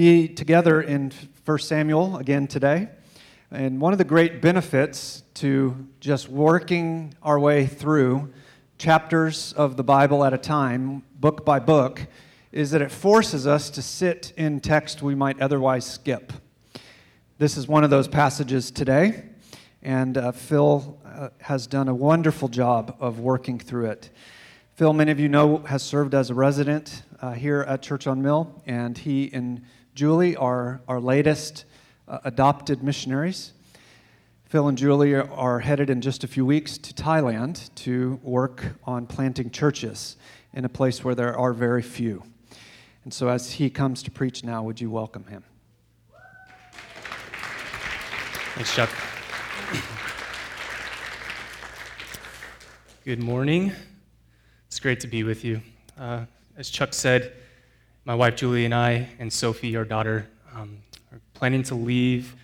be together in 1 Samuel again today. And one of the great benefits to just working our way through chapters of the Bible at a time, book by book, is that it forces us to sit in text we might otherwise skip. This is one of those passages today, and uh, Phil uh, has done a wonderful job of working through it. Phil, many of you know, has served as a resident uh, here at Church on Mill, and he and Julie are our latest uh, adopted missionaries. Phil and Julie are headed in just a few weeks to Thailand to work on planting churches in a place where there are very few. And so, as he comes to preach now, would you welcome him? Thanks, Chuck. Good morning. It's great to be with you. Uh, as Chuck said, my wife Julie and I, and Sophie, our daughter, um, are planning to leave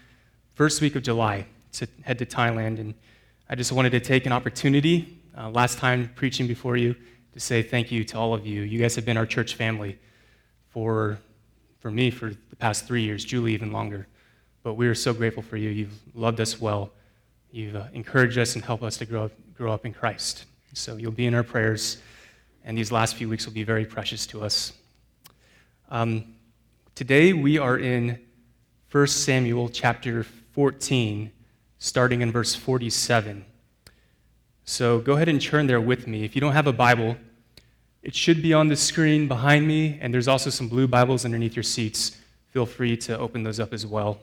first week of July to head to Thailand. And I just wanted to take an opportunity, uh, last time preaching before you, to say thank you to all of you. You guys have been our church family for, for me for the past three years, Julie even longer. But we are so grateful for you. You've loved us well. You've uh, encouraged us and helped us to grow grow up in Christ. So you'll be in our prayers, and these last few weeks will be very precious to us. Um, today we are in 1 Samuel chapter 14, starting in verse 47. So go ahead and turn there with me. If you don't have a Bible, it should be on the screen behind me, and there's also some blue Bibles underneath your seats. Feel free to open those up as well.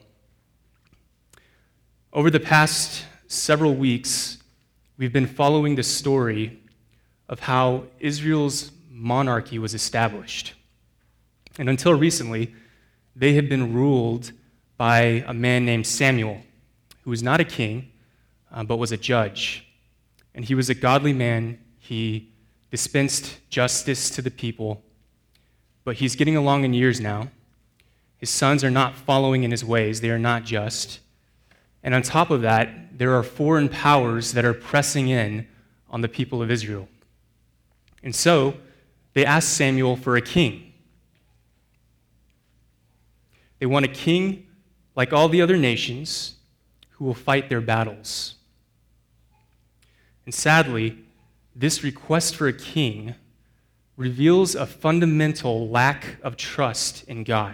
Over the past several weeks, we've been following the story of how Israel's monarchy was established. And until recently, they had been ruled by a man named Samuel, who was not a king, uh, but was a judge. And he was a godly man. He dispensed justice to the people. But he's getting along in years now. His sons are not following in his ways, they are not just. And on top of that, there are foreign powers that are pressing in on the people of Israel. And so they asked Samuel for a king. They want a king like all the other nations who will fight their battles. And sadly, this request for a king reveals a fundamental lack of trust in God.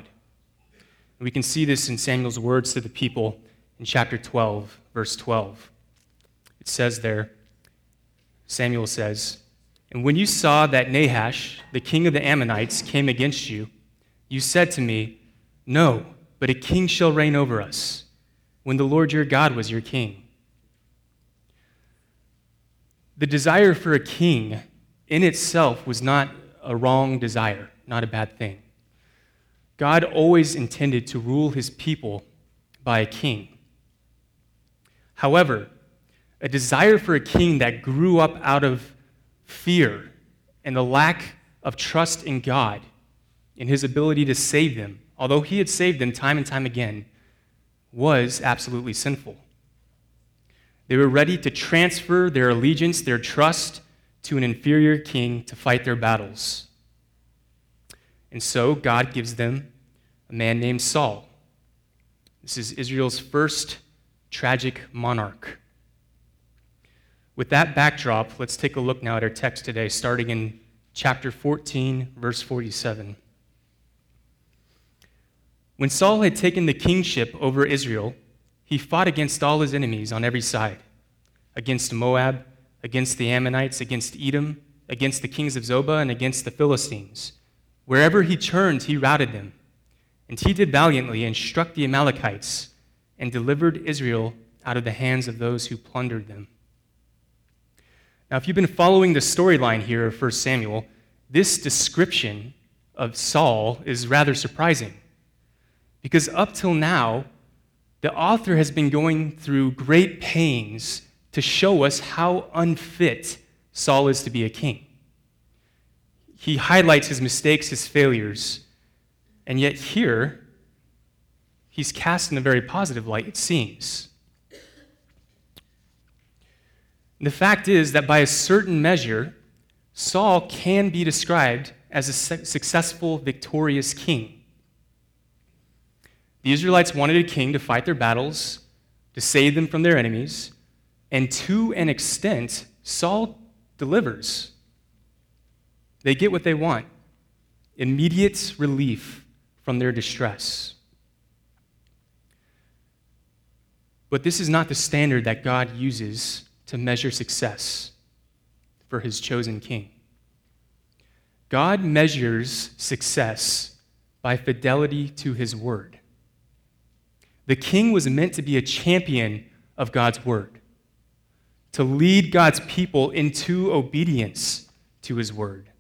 And we can see this in Samuel's words to the people in chapter 12, verse 12. It says there, Samuel says, And when you saw that Nahash, the king of the Ammonites, came against you, you said to me, no, but a king shall reign over us when the Lord your God was your king. The desire for a king in itself was not a wrong desire, not a bad thing. God always intended to rule his people by a king. However, a desire for a king that grew up out of fear and the lack of trust in God, in his ability to save them, although he had saved them time and time again, was absolutely sinful. They were ready to transfer their allegiance, their trust, to an inferior king to fight their battles. And so God gives them a man named Saul. This is Israel's first tragic monarch. With that backdrop, let's take a look now at our text today, starting in chapter 14, verse 47. When Saul had taken the kingship over Israel, he fought against all his enemies on every side against Moab, against the Ammonites, against Edom, against the kings of Zobah, and against the Philistines. Wherever he turned, he routed them. And he did valiantly and struck the Amalekites and delivered Israel out of the hands of those who plundered them. Now, if you've been following the storyline here of 1 Samuel, this description of Saul is rather surprising. Because up till now, the author has been going through great pains to show us how unfit Saul is to be a king. He highlights his mistakes, his failures, and yet here, he's cast in a very positive light, it seems. the fact is that by a certain measure, Saul can be described as a successful, victorious king. The Israelites wanted a king to fight their battles, to save them from their enemies, and to an extent, Saul delivers. They get what they want immediate relief from their distress. But this is not the standard that God uses to measure success for his chosen king. God measures success by fidelity to his word. The king was meant to be a champion of God's word, to lead God's people into obedience to his word.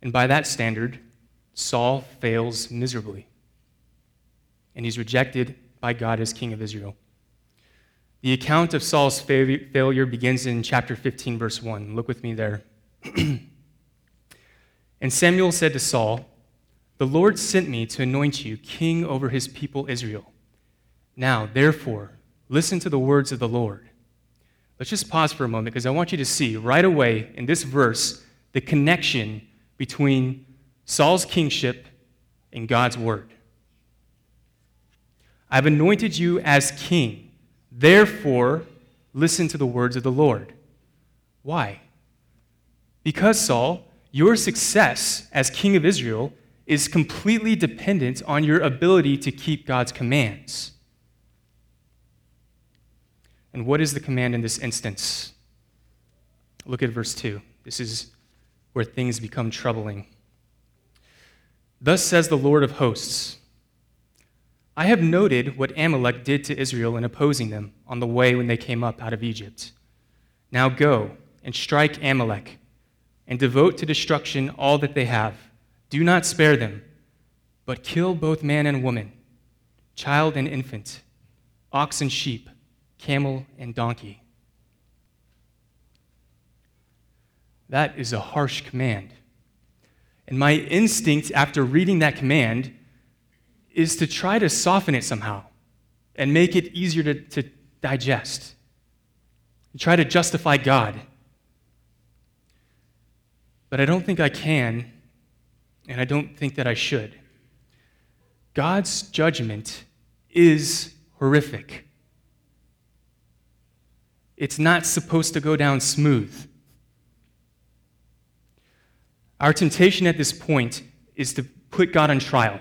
And by that standard, Saul fails miserably. And he's rejected by God as king of Israel. The account of Saul's failure begins in chapter 15, verse 1. Look with me there. and Samuel said to Saul, The Lord sent me to anoint you king over his people Israel. Now, therefore, listen to the words of the Lord. Let's just pause for a moment because I want you to see right away in this verse the connection between Saul's kingship and God's word. I've anointed you as king. Therefore, listen to the words of the Lord. Why? Because, Saul, your success as king of Israel is completely dependent on your ability to keep God's commands. And what is the command in this instance? Look at verse 2. This is where things become troubling. Thus says the Lord of hosts I have noted what Amalek did to Israel in opposing them on the way when they came up out of Egypt. Now go and strike Amalek and devote to destruction all that they have. Do not spare them, but kill both man and woman, child and infant, ox and sheep, camel and donkey. That is a harsh command. And my instinct after reading that command is to try to soften it somehow and make it easier to, to digest. And try to justify God. But I don't think I can, and I don't think that I should. God's judgment is horrific. It's not supposed to go down smooth. Our temptation at this point is to put God on trial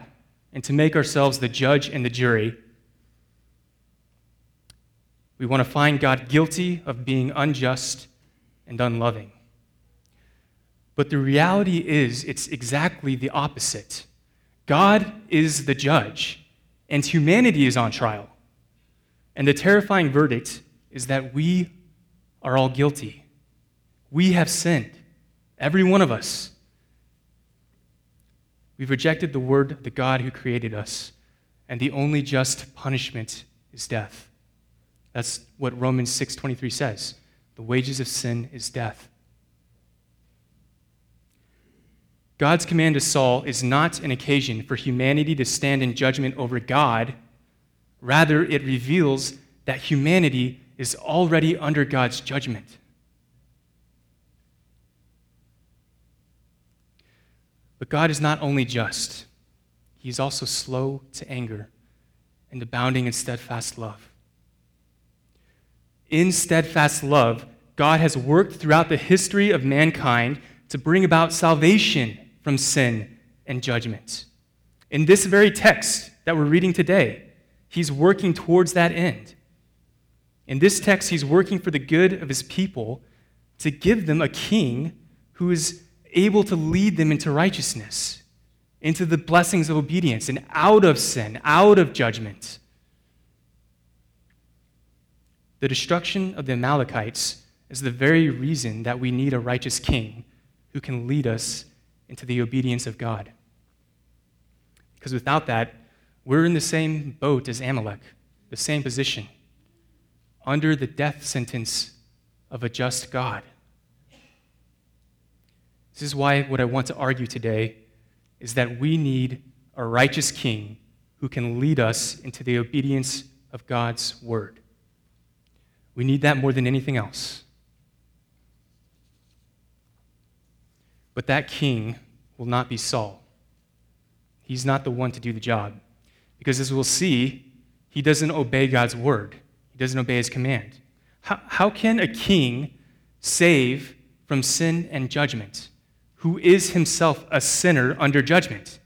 and to make ourselves the judge and the jury. We want to find God guilty of being unjust and unloving. But the reality is, it's exactly the opposite. God is the judge, and humanity is on trial. And the terrifying verdict is that we are all guilty. We have sinned, every one of us. We've rejected the word of the God who created us, and the only just punishment is death. That's what Romans 6:23 says. The wages of sin is death. God's command to Saul is not an occasion for humanity to stand in judgment over God. Rather, it reveals that humanity is already under God's judgment. But God is not only just, He is also slow to anger and abounding in steadfast love. In steadfast love, God has worked throughout the history of mankind to bring about salvation from sin and judgment. In this very text that we're reading today, He's working towards that end. In this text, He's working for the good of His people to give them a king who is able to lead them into righteousness, into the blessings of obedience, and out of sin, out of judgment. The destruction of the Amalekites is the very reason that we need a righteous king who can lead us into the obedience of God. Because without that, we're in the same boat as Amalek, the same position, under the death sentence of a just God. This is why what I want to argue today is that we need a righteous king who can lead us into the obedience of God's word. We need that more than anything else. But that king will not be Saul. He's not the one to do the job. Because as we'll see, he doesn't obey God's word, he doesn't obey his command. How, how can a king save from sin and judgment, who is himself a sinner under judgment?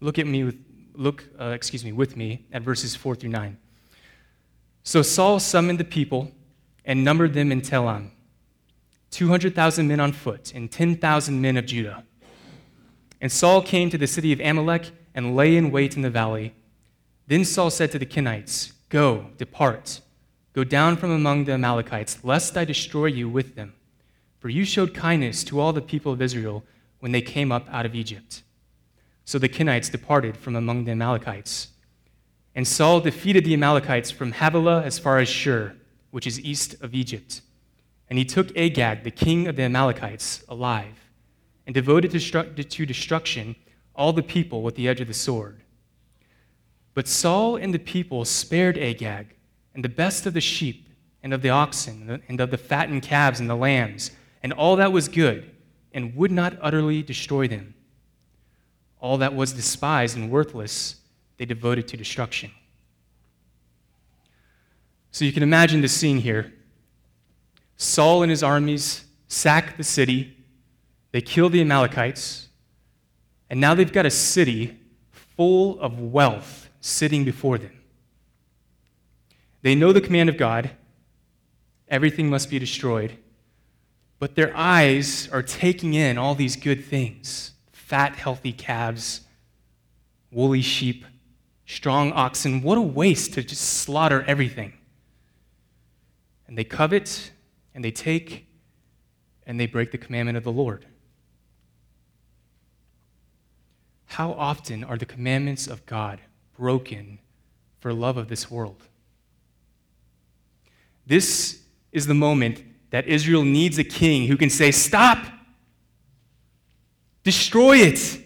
Look at me with, look, uh, excuse me, with me at verses 4 through 9. So Saul summoned the people and numbered them in Telaim 200,000 men on foot and 10,000 men of Judah. And Saul came to the city of Amalek and lay in wait in the valley. Then Saul said to the Kenites, Go, depart, go down from among the Amalekites, lest I destroy you with them. For you showed kindness to all the people of Israel when they came up out of Egypt. So the Kenites departed from among the Amalekites. And Saul defeated the Amalekites from Havilah as far as Shur, which is east of Egypt. And he took Agag, the king of the Amalekites, alive, and devoted to destruction all the people with the edge of the sword. But Saul and the people spared Agag and the best of the sheep and of the oxen and of the fattened calves and the lambs and all that was good, and would not utterly destroy them. All that was despised and worthless, they devoted to destruction. So you can imagine the scene here. Saul and his armies sack the city, they kill the Amalekites, and now they've got a city full of wealth sitting before them. They know the command of God everything must be destroyed, but their eyes are taking in all these good things fat, healthy calves, woolly sheep, strong oxen. What a waste to just slaughter everything. And they covet and they take and they break the commandment of the Lord. How often are the commandments of God broken for love of this world? This is the moment that Israel needs a king who can say, Stop! Destroy it!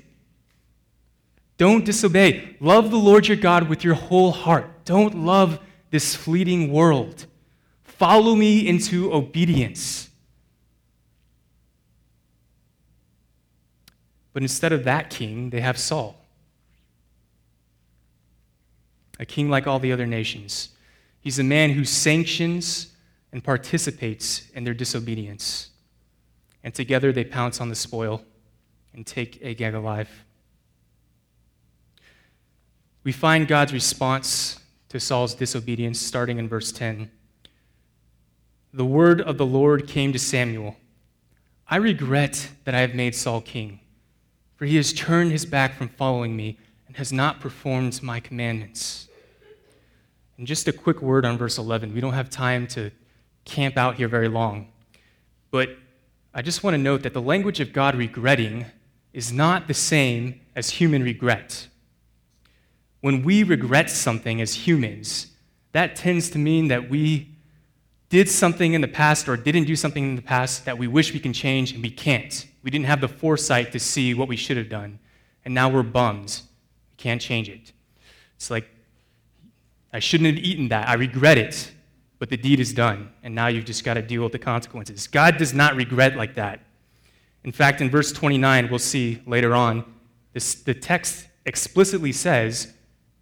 Don't disobey. Love the Lord your God with your whole heart. Don't love this fleeting world. Follow me into obedience. But instead of that king, they have Saul, a king like all the other nations. He's a man who sanctions and participates in their disobedience. And together they pounce on the spoil and take Agag alive. We find God's response to Saul's disobedience starting in verse 10 the word of the Lord came to Samuel I regret that I have made Saul king, for he has turned his back from following me and has not performed my commandments. And just a quick word on verse 11. We don't have time to camp out here very long, but I just want to note that the language of God regretting is not the same as human regret. When we regret something as humans, that tends to mean that we did something in the past or didn't do something in the past that we wish we can change and we can't. We didn't have the foresight to see what we should have done. And now we're bummed. We can't change it. It's like, I shouldn't have eaten that. I regret it. But the deed is done. And now you've just got to deal with the consequences. God does not regret like that. In fact, in verse 29, we'll see later on, this, the text explicitly says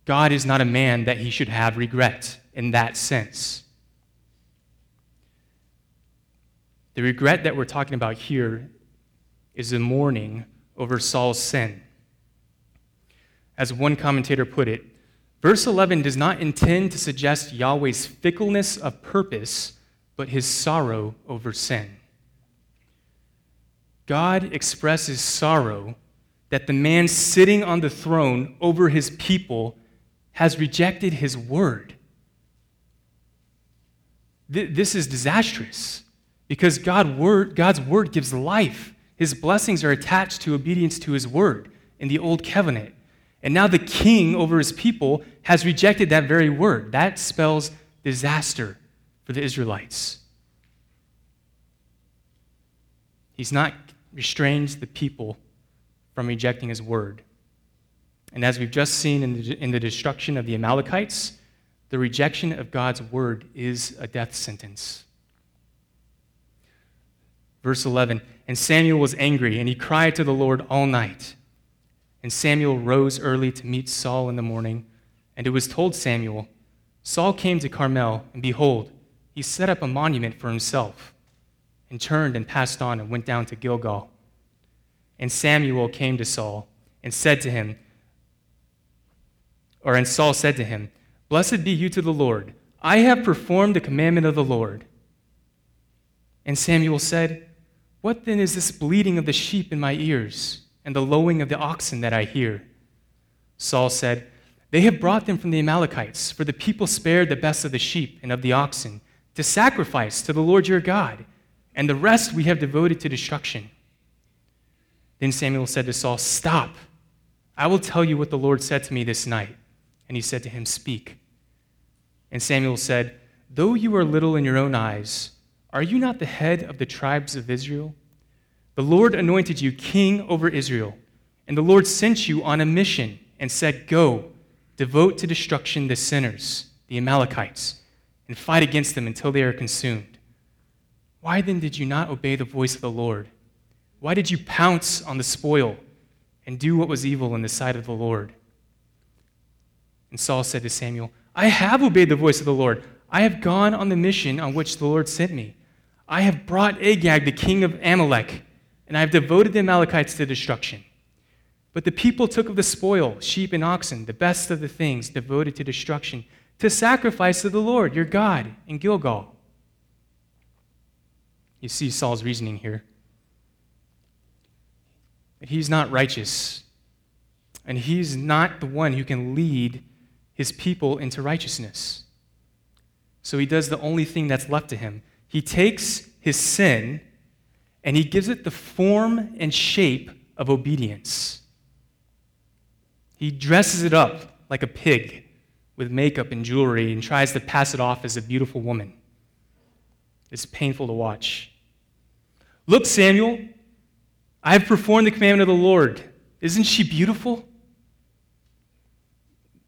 God is not a man that he should have regret in that sense. The regret that we're talking about here is the mourning over Saul's sin. As one commentator put it, verse 11 does not intend to suggest Yahweh's fickleness of purpose, but his sorrow over sin. God expresses sorrow that the man sitting on the throne over his people has rejected his word. This is disastrous. Because God word, God's word gives life. His blessings are attached to obedience to his word in the old covenant. And now the king over his people has rejected that very word. That spells disaster for the Israelites. He's not restrained the people from rejecting his word. And as we've just seen in the, in the destruction of the Amalekites, the rejection of God's word is a death sentence. Verse 11 And Samuel was angry, and he cried to the Lord all night. And Samuel rose early to meet Saul in the morning. And it was told Samuel, Saul came to Carmel, and behold, he set up a monument for himself, and turned and passed on and went down to Gilgal. And Samuel came to Saul and said to him, or and Saul said to him, Blessed be you to the Lord. I have performed the commandment of the Lord. And Samuel said, What then is this bleating of the sheep in my ears, and the lowing of the oxen that I hear? Saul said, They have brought them from the Amalekites, for the people spared the best of the sheep and of the oxen to sacrifice to the Lord your God, and the rest we have devoted to destruction. Then Samuel said to Saul, Stop. I will tell you what the Lord said to me this night. And he said to him, Speak. And Samuel said, Though you are little in your own eyes, are you not the head of the tribes of Israel? The Lord anointed you king over Israel, and the Lord sent you on a mission and said, Go, devote to destruction the sinners, the Amalekites and fight against them until they are consumed. Why then did you not obey the voice of the Lord? Why did you pounce on the spoil and do what was evil in the sight of the Lord? And Saul said to Samuel, I have obeyed the voice of the Lord. I have gone on the mission on which the Lord sent me. I have brought Agag, the king of Amalek, and I have devoted the Amalekites to destruction. But the people took of the spoil, sheep and oxen, the best of the things devoted to destruction to sacrifice to the Lord, your God, in Gilgal. You see Saul's reasoning here. That he's not righteous, and he's not the one who can lead his people into righteousness. So he does the only thing that's left to him. He takes his sin and he gives it the form and shape of obedience. He dresses it up like a pig with makeup and jewelry and tries to pass it off as a beautiful woman. It's painful to watch. Look, Samuel, I have performed the commandment of the Lord. Isn't she beautiful?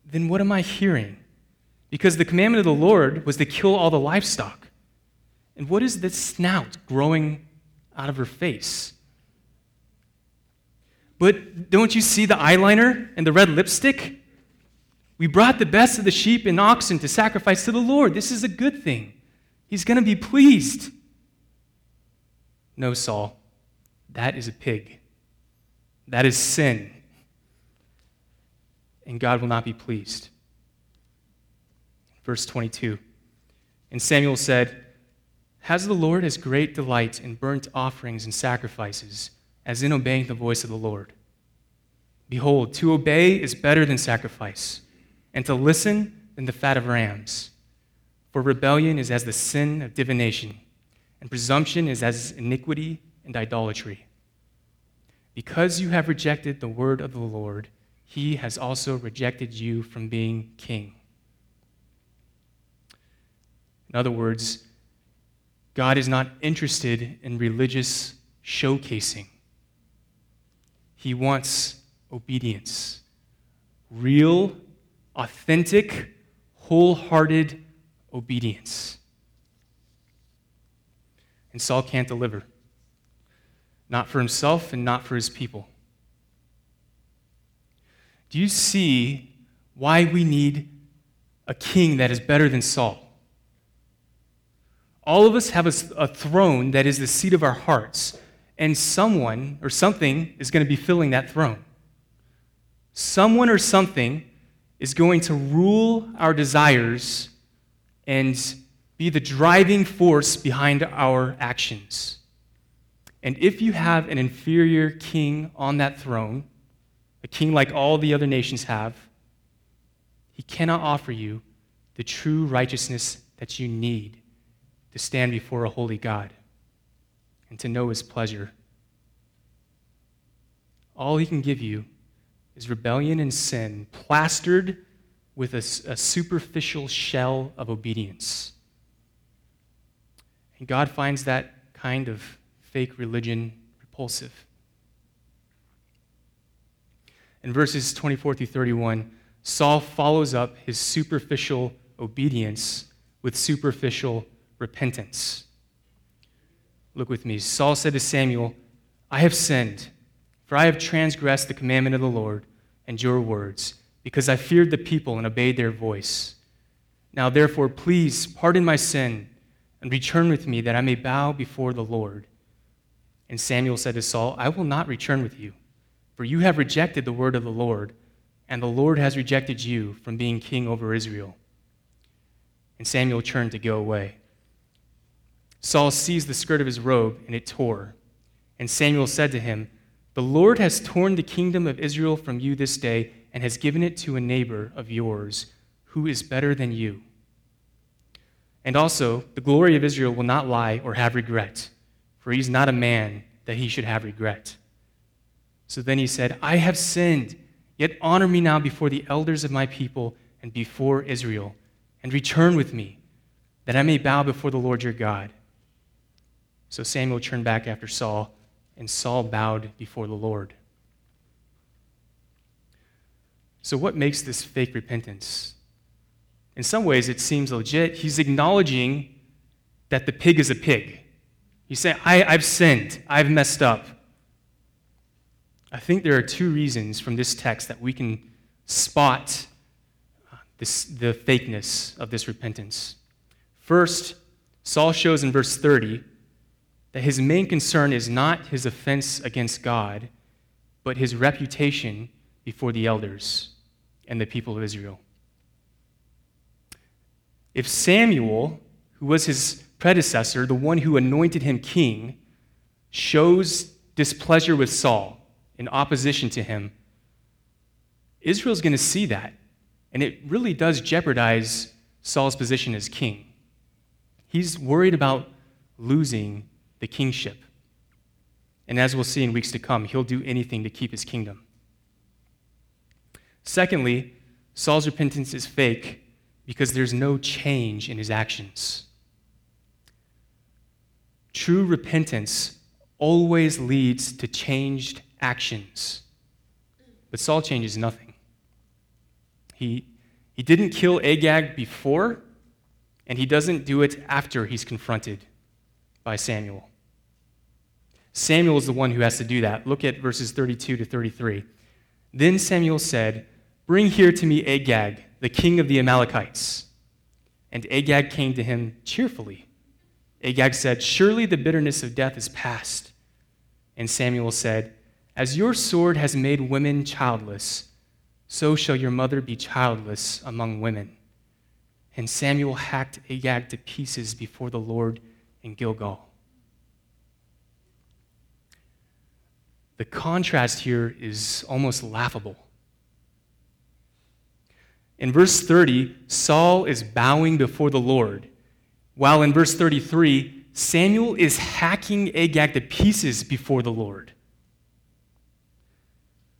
Then what am I hearing? Because the commandment of the Lord was to kill all the livestock. And what is this snout growing out of her face? But don't you see the eyeliner and the red lipstick? We brought the best of the sheep and oxen to sacrifice to the Lord. This is a good thing. He's going to be pleased. No, Saul, that is a pig. That is sin. And God will not be pleased. Verse 22 And Samuel said, Has the Lord as great delight in burnt offerings and sacrifices as in obeying the voice of the Lord? Behold, to obey is better than sacrifice and to listen than the fat of rams. For rebellion is as the sin of divination, and presumption is as iniquity and idolatry. Because you have rejected the word of the Lord, he has also rejected you from being king. In other words, God is not interested in religious showcasing. He wants obedience, real authentic, wholehearted obedience. And Saul can't deliver, not for himself and not for his people. Do you see why we need a king that is better than Saul? All of us have a, a, throne that is the seat of our hearts, and someone or something is going to be filling that throne. Someone or something is going to rule our desires and be the driving force behind our actions. And if you have an inferior king on that throne, a king like all the other nations have, he cannot offer you the true righteousness that you need to stand before a holy God and to know his pleasure. All he can give you is rebellion and sin plastered with a, a superficial shell of obedience. And God finds that kind of fake religion repulsive. In verses 24 through 31, Saul follows up his superficial obedience with superficial repentance. Look with me. Saul said to Samuel, I have sinned, for I have transgressed the commandment of the Lord and your words, because I feared the people and obeyed their voice. Now, therefore, please pardon my sin and return with me that I may bow before the Lord. And Samuel said to Saul, I will not return with you, for you have rejected the word of the Lord, and the Lord has rejected you from being king over Israel. And Samuel turned to go away. Saul seized the skirt of his robe, and it tore. And Samuel said to him, The Lord has torn the kingdom of Israel from you this day, and has given it to a neighbor of yours, who is better than you. And also, the glory of Israel will not lie or have regret, for he is not a man that he should have regret. So then he said, I have sinned, yet honor me now before the elders of my people and before Israel, and return with me, that I may bow before the Lord your God. So Samuel turned back after Saul, and Saul bowed before the Lord. So, what makes this fake repentance? In some ways, it seems legit. He's acknowledging that the pig is a pig. He's saying, I, I've sinned, I've messed up. I think there are two reasons from this text that we can spot uh, this, the fakeness of this repentance. First, Saul shows in verse 30 that his main concern is not his offense against God, but his reputation before the elders and the people of Israel. If Samuel, who was his predecessor, the one who anointed him king, shows displeasure with Saul in opposition to him, Israel's going to see that. And it really does jeopardize Saul's position as king. He's worried about losing the kingship. And as we'll see in weeks to come, he'll do anything to keep his kingdom. Secondly, Saul's repentance is fake because there's no change in his actions. True repentance always leads to changed actions. But Saul changes nothing. He, he didn't kill Agag before, and he doesn't do it after he's confronted by Samuel. Samuel is the one who has to do that. Look at verses 32 to 33. Then Samuel said, Bring here to me Agag, the king of the Amalekites. And Agag came to him cheerfully. Agag said, Surely the bitterness of death is past. And Samuel said, As your sword has made women childless, so shall your mother be childless among women. And Samuel hacked Agag to pieces before the Lord in Gilgal. The contrast here is almost laughable. In verse 30, Saul is bowing before the Lord, while in verse 33, Samuel is hacking Agag to pieces before the Lord.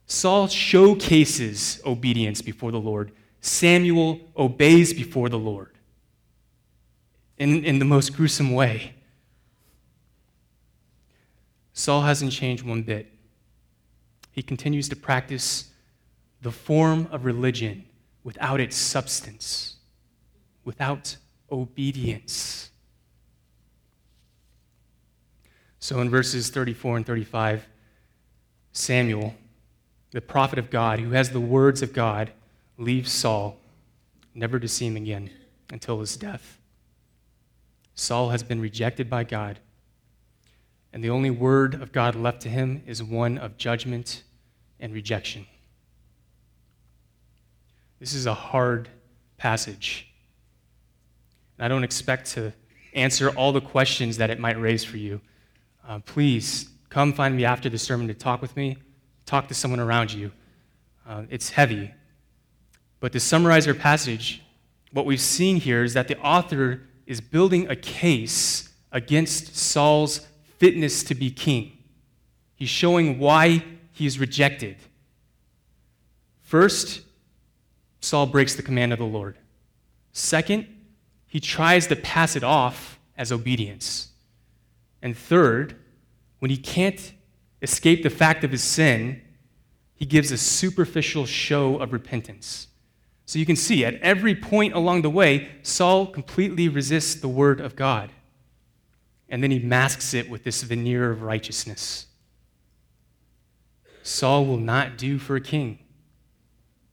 Saul showcases obedience before the Lord. Samuel obeys before the Lord in, in the most gruesome way. Saul hasn't changed one bit. He continues to practice the form of religion without its substance, without obedience. So in verses 34 and 35, Samuel, the prophet of God, who has the words of God, leaves Saul, never to see him again until his death. Saul has been rejected by God and the only word of God left to him is one of judgment and rejection. This is a hard passage. And I don't expect to answer all the questions that it might raise for you. Uh, please come find me after the sermon to talk with me, talk to someone around you. Uh, it's heavy. But to summarize our passage, what we've seen here is that the author is building a case against Saul's fitness to be king. He's showing why he is rejected. First, Saul breaks the command of the Lord. Second, he tries to pass it off as obedience. And third, when he can't escape the fact of his sin, he gives a superficial show of repentance. So you can see at every point along the way, Saul completely resists the word of God and then he masks it with this veneer of righteousness. Saul will not do for a king.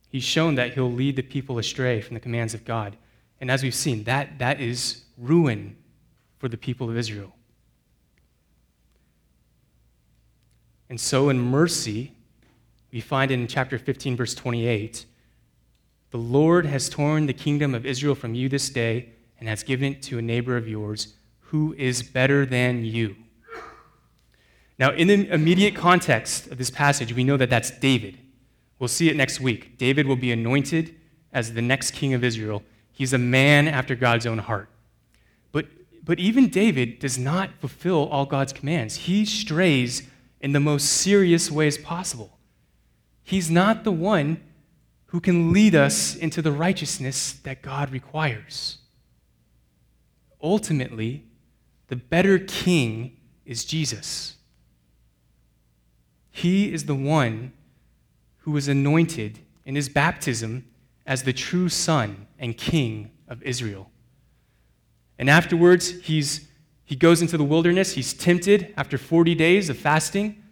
he's shown that he'll lead the people astray from the commands of God. And as we've seen, that, that is ruin for the people of Israel. And so, in mercy, we find in chapter 15, verse 28 the Lord has torn the kingdom of Israel from you this day and has given it to a neighbor of yours who is better than you. Now, in the immediate context of this passage, we know that that's David. We'll see it next week. David will be anointed as the next king of Israel. He's a man after God's own heart. But, but even David does not fulfill all God's commands. He strays in the most serious ways possible. He's not the one who can lead us into the righteousness that God requires. Ultimately, the better king is Jesus. He is the one who was anointed in his baptism as the true son and king of Israel. And afterwards, he's, he goes into the wilderness. He's tempted after 40 days of fasting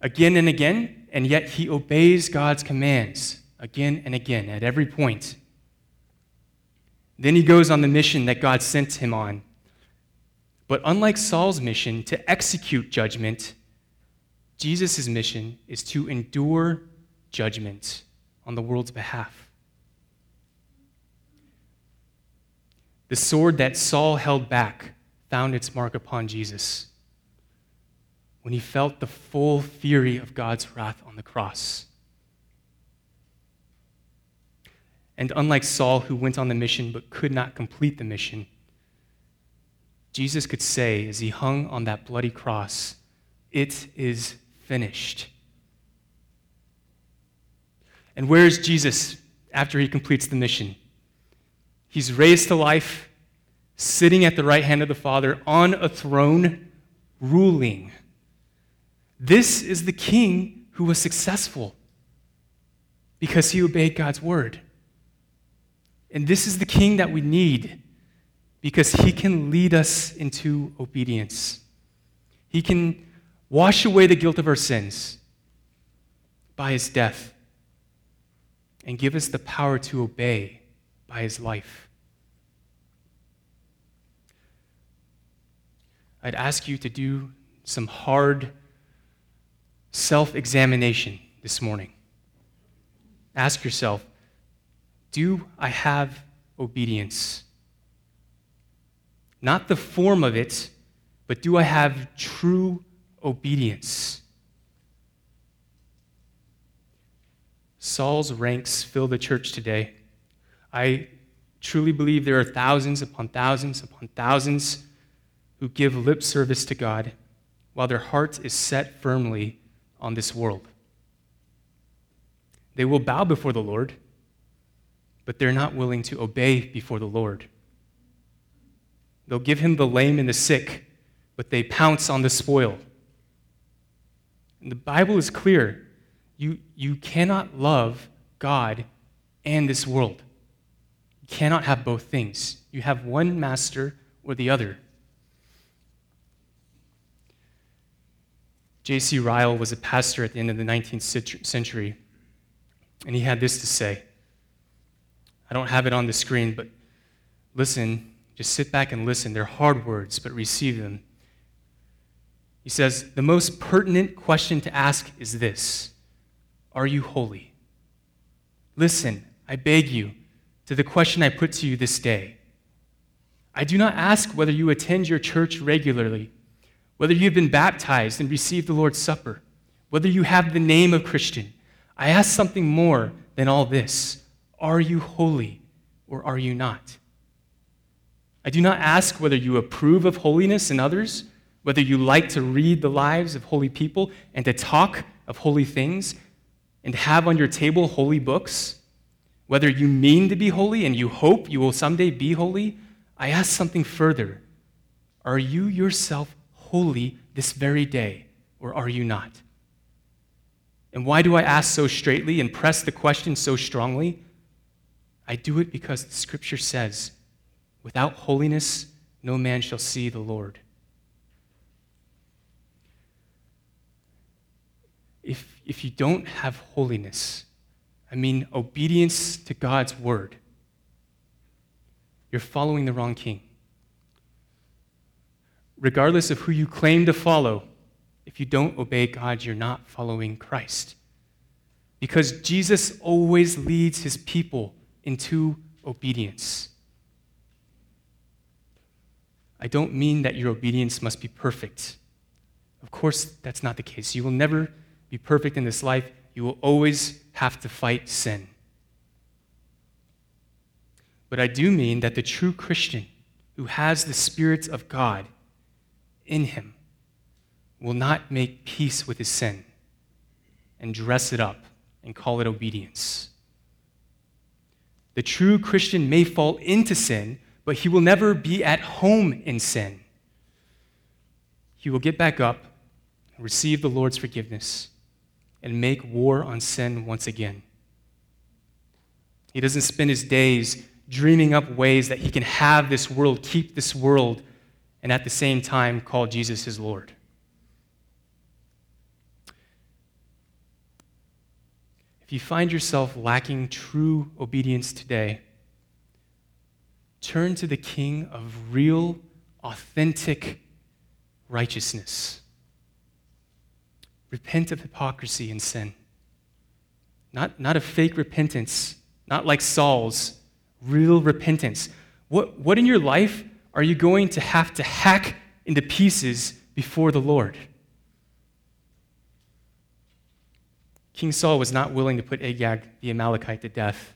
again and again, and yet he obeys God's commands again and again at every point. Then he goes on the mission that God sent him on. But unlike Saul's mission to execute judgment, Jesus' mission is to endure judgment on the world's behalf. The sword that Saul held back found its mark upon Jesus when he felt the full fury of God's wrath on the cross. And unlike Saul, who went on the mission but could not complete the mission, Jesus could say, as he hung on that bloody cross, It is finished. And where is Jesus after he completes the mission? He's raised to life, sitting at the right hand of the Father on a throne, ruling. This is the king who was successful because he obeyed God's word. And this is the king that we need because he can lead us into obedience. He can wash away the guilt of our sins by his death, and give us the power to obey by his life. I'd ask you to do some hard self examination this morning. Ask yourself do I have obedience? Not the form of it, but do I have true obedience. Saul's ranks fill the church today. I truly believe there are thousands upon thousands upon thousands who give lip service to God while their heart is set firmly on this world. They will bow before the Lord, but they're not willing to obey before the Lord. They'll give him the lame and the sick, but they pounce on the spoil. And the Bible is clear. You, you cannot love God and this world. You cannot have both things. You have one master or the other. J.C. Ryle was a pastor at the end of the 19th century, and he had this to say. I don't have it on the screen, but listen, just sit back and listen. They're hard words, but receive them. He says, The most pertinent question to ask is this Are you holy? Listen, I beg you, to the question I put to you this day. I do not ask whether you attend your church regularly, whether you have been baptized and received the Lord's Supper, whether you have the name of Christian. I ask something more than all this Are you holy or are you not? I do not ask whether you approve of holiness in others whether you like to read the lives of holy people and to talk of holy things and have on your table holy books, whether you mean to be holy and you hope you will someday be holy, I ask something further. Are you yourself holy this very day, or are you not? And why do I ask so straightly and press the question so strongly? I do it because the scripture says, without holiness, no man shall see the Lord. if, if you don't have holiness, I mean obedience to God's word, you're following the wrong king. Regardless of who you claim to follow, if you don't obey God, you're not following Christ. Because Jesus always leads his people into obedience. I don't mean that your obedience must be perfect. Of course, that's not the case. You will never be perfect in this life. You will always have to fight sin. But I do mean that the true Christian who has the Spirit of God in him will not make peace with his sin and dress it up and call it obedience. The true Christian may fall into sin, but he will never be at home in sin. He will get back up, receive the Lord's forgiveness, and make war on sin once again. He doesn't spend his days dreaming up ways that he can have this world, keep this world, and at the same time call Jesus his Lord. If you find yourself lacking true obedience today, turn to the King of real, authentic righteousness. Repent of hypocrisy and sin. Not, not a fake repentance, not like Saul's, real repentance. What, what in your life are you going to have to hack into pieces before the Lord? King Saul was not willing to put Agag the Amalekite to death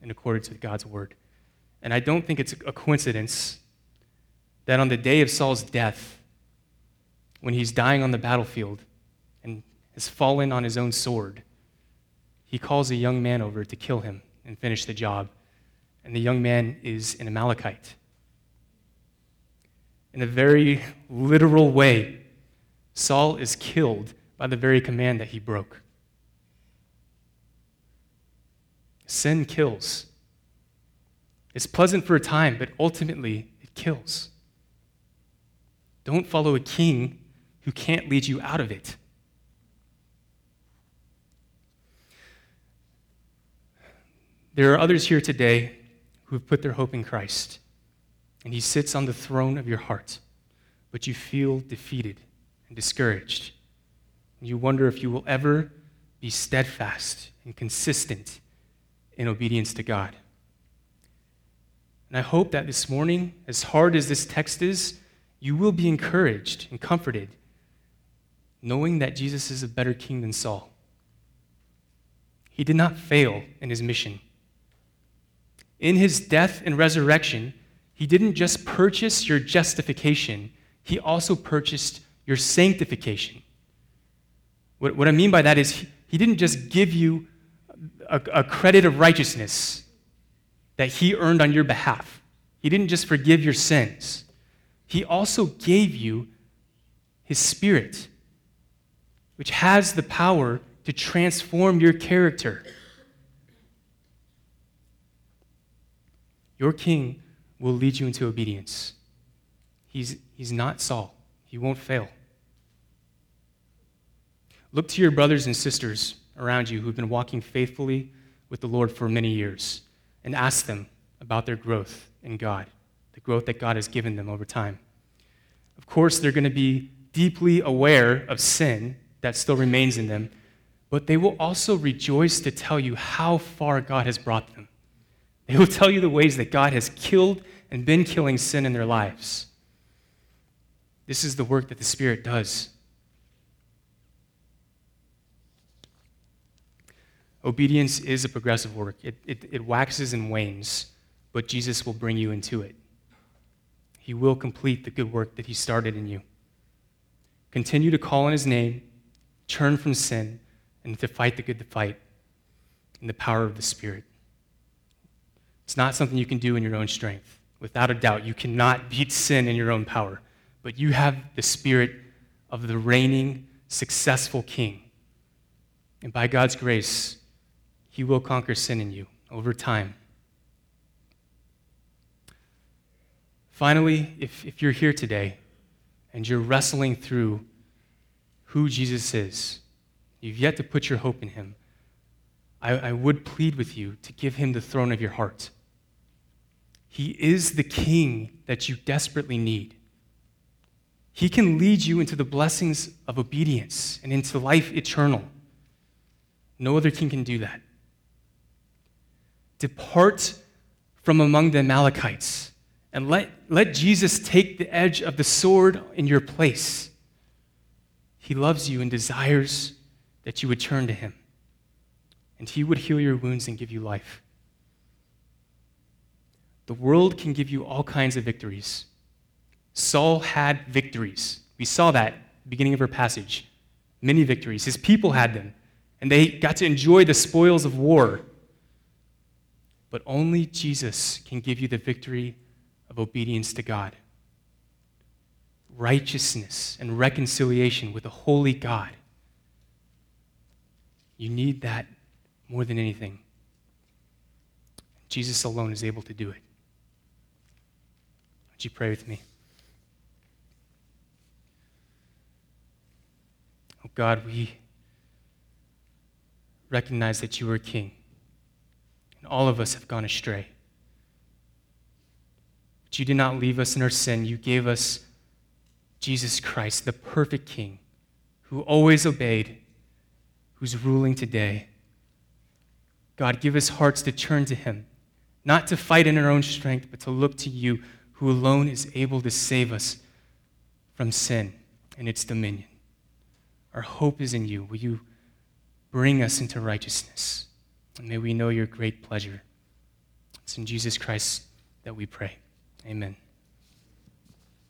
in accordance with God's word. And I don't think it's a coincidence that on the day of Saul's death, when he's dying on the battlefield and has fallen on his own sword, he calls a young man over to kill him and finish the job. And the young man is an Amalekite. In a very literal way, Saul is killed by the very command that he broke. Sin kills. It's pleasant for a time, but ultimately it kills. Don't follow a king who can't lead you out of it. There are others here today who have put their hope in Christ, and He sits on the throne of your heart, but you feel defeated and discouraged. And You wonder if you will ever be steadfast and consistent in obedience to God. And I hope that this morning, as hard as this text is, you will be encouraged and comforted, knowing that Jesus is a better king than Saul. He did not fail in his mission. In his death and resurrection, he didn't just purchase your justification, he also purchased your sanctification. What, what I mean by that is, he, he didn't just give you a, a credit of righteousness that he earned on your behalf. He didn't just forgive your sins, he also gave you his spirit, which has the power to transform your character. Your king will lead you into obedience. He's, he's not Saul, he won't fail. Look to your brothers and sisters around you who've been walking faithfully with the Lord for many years and ask them about their growth in God, the growth that God has given them over time. Of course, they're going to be deeply aware of sin that still remains in them, but they will also rejoice to tell you how far God has brought them. They will tell you the ways that God has killed and been killing sin in their lives. This is the work that the Spirit does Obedience is a progressive work, it, it, it waxes and wanes, but Jesus will bring you into it. He will complete the good work that He started in you. Continue to call on His name, turn from sin, and to fight the good fight in the power of the Spirit. It's not something you can do in your own strength. Without a doubt, you cannot beat sin in your own power, but you have the Spirit of the reigning, successful King. And by God's grace, he will conquer sin in you over time. Finally, if, if you're here today and you're wrestling through who Jesus is, you've yet to put your hope in him, I, I would plead with you to give him the throne of your heart. He is the king that you desperately need. He can lead you into the blessings of obedience and into life eternal. No other king can do that. Depart from among the Amalekites and let, let Jesus take the edge of the sword in your place. He loves you and desires that you would turn to him, and he would heal your wounds and give you life. The world can give you all kinds of victories. Saul had victories. We saw that beginning of our passage. Many victories. His people had them, and they got to enjoy the spoils of war. But only Jesus can give you the victory of obedience to God, righteousness and reconciliation with a holy God. You need that more than anything. Jesus alone is able to do it. Would you pray with me? Oh God, we recognize that you are King, all of us have gone astray. But you did not leave us in our sin. You gave us Jesus Christ, the perfect King, who always obeyed, who's ruling today. God, give us hearts to turn to him, not to fight in our own strength, but to look to you, who alone is able to save us from sin and its dominion. Our hope is in you. Will you bring us into righteousness? And may we know your great pleasure. It's in Jesus Christ that we pray. Amen.